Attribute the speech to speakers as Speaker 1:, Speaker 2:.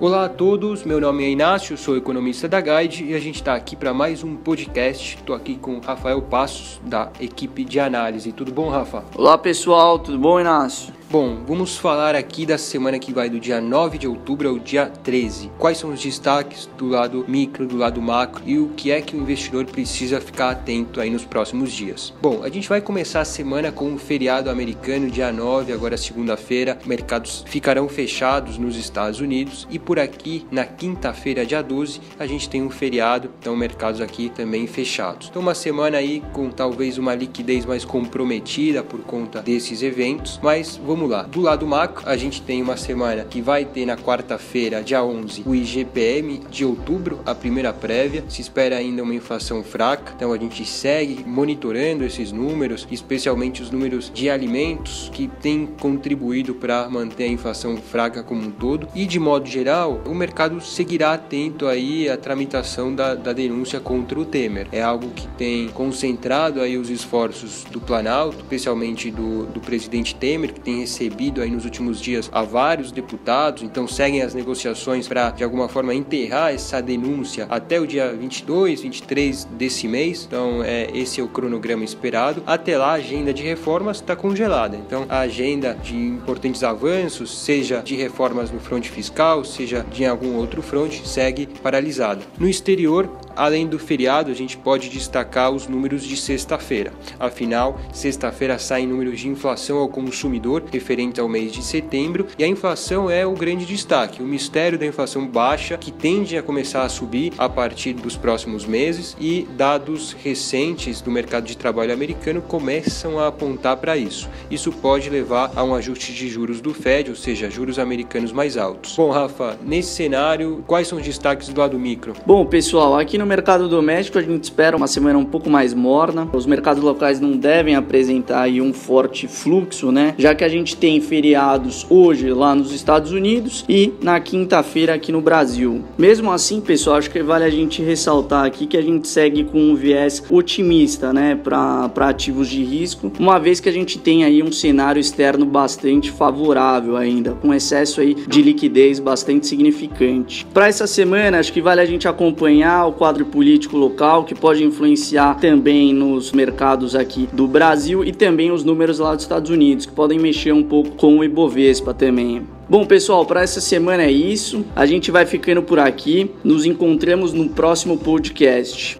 Speaker 1: Olá a todos, meu nome é Inácio, sou economista da Guide e a gente está aqui para mais um podcast. Estou aqui com Rafael Passos, da equipe de análise. Tudo bom, Rafa?
Speaker 2: Olá pessoal, tudo bom, Inácio?
Speaker 1: Bom, vamos falar aqui da semana que vai do dia 9 de outubro ao dia 13. Quais são os destaques do lado micro, do lado macro e o que é que o investidor precisa ficar atento aí nos próximos dias? Bom, a gente vai começar a semana com o feriado americano, dia 9, agora segunda-feira. Mercados ficarão fechados nos Estados Unidos e por aqui, na quinta-feira, dia 12, a gente tem um feriado, então mercados aqui também fechados. Então, uma semana aí com talvez uma liquidez mais comprometida por conta desses eventos, mas vamos vamos lá. Do lado macro, a gente tem uma semana que vai ter na quarta-feira, dia 11, o IGPM de outubro, a primeira prévia. Se espera ainda uma inflação fraca, então a gente segue monitorando esses números, especialmente os números de alimentos que têm contribuído para manter a inflação fraca como um todo. E de modo geral, o mercado seguirá atento aí à tramitação da, da denúncia contra o Temer. É algo que tem concentrado aí os esforços do Planalto, especialmente do, do presidente Temer, que tem recebido aí nos últimos dias a vários deputados, então seguem as negociações para de alguma forma enterrar essa denúncia até o dia 22, 23 desse mês. Então, é, esse é o cronograma esperado. Até lá, a agenda de reformas está congelada. Então, a agenda de importantes avanços, seja de reformas no fronte fiscal, seja de algum outro fronte, segue paralisada. No exterior, Além do feriado, a gente pode destacar os números de sexta-feira. Afinal, sexta-feira saem números de inflação ao consumidor referente ao mês de setembro e a inflação é o grande destaque. O mistério da inflação baixa que tende a começar a subir a partir dos próximos meses e dados recentes do mercado de trabalho americano começam a apontar para isso. Isso pode levar a um ajuste de juros do Fed, ou seja, juros americanos mais altos. Bom, Rafa, nesse cenário, quais são os destaques do lado micro?
Speaker 2: Bom, pessoal, aqui no mercado doméstico, a gente espera uma semana um pouco mais morna. Os mercados locais não devem apresentar um forte fluxo, né? Já que a gente tem feriados hoje lá nos Estados Unidos e na quinta-feira aqui no Brasil. Mesmo assim, pessoal, acho que vale a gente ressaltar aqui que a gente segue com um viés otimista, né, para ativos de risco, uma vez que a gente tem aí um cenário externo bastante favorável ainda, com excesso aí de liquidez bastante significante. Para essa semana, acho que vale a gente acompanhar o quadro quadro político local que pode influenciar também nos mercados aqui do Brasil e também os números lá dos Estados Unidos, que podem mexer um pouco com o Ibovespa também. Bom, pessoal, para essa semana é isso. A gente vai ficando por aqui. Nos encontramos no próximo podcast.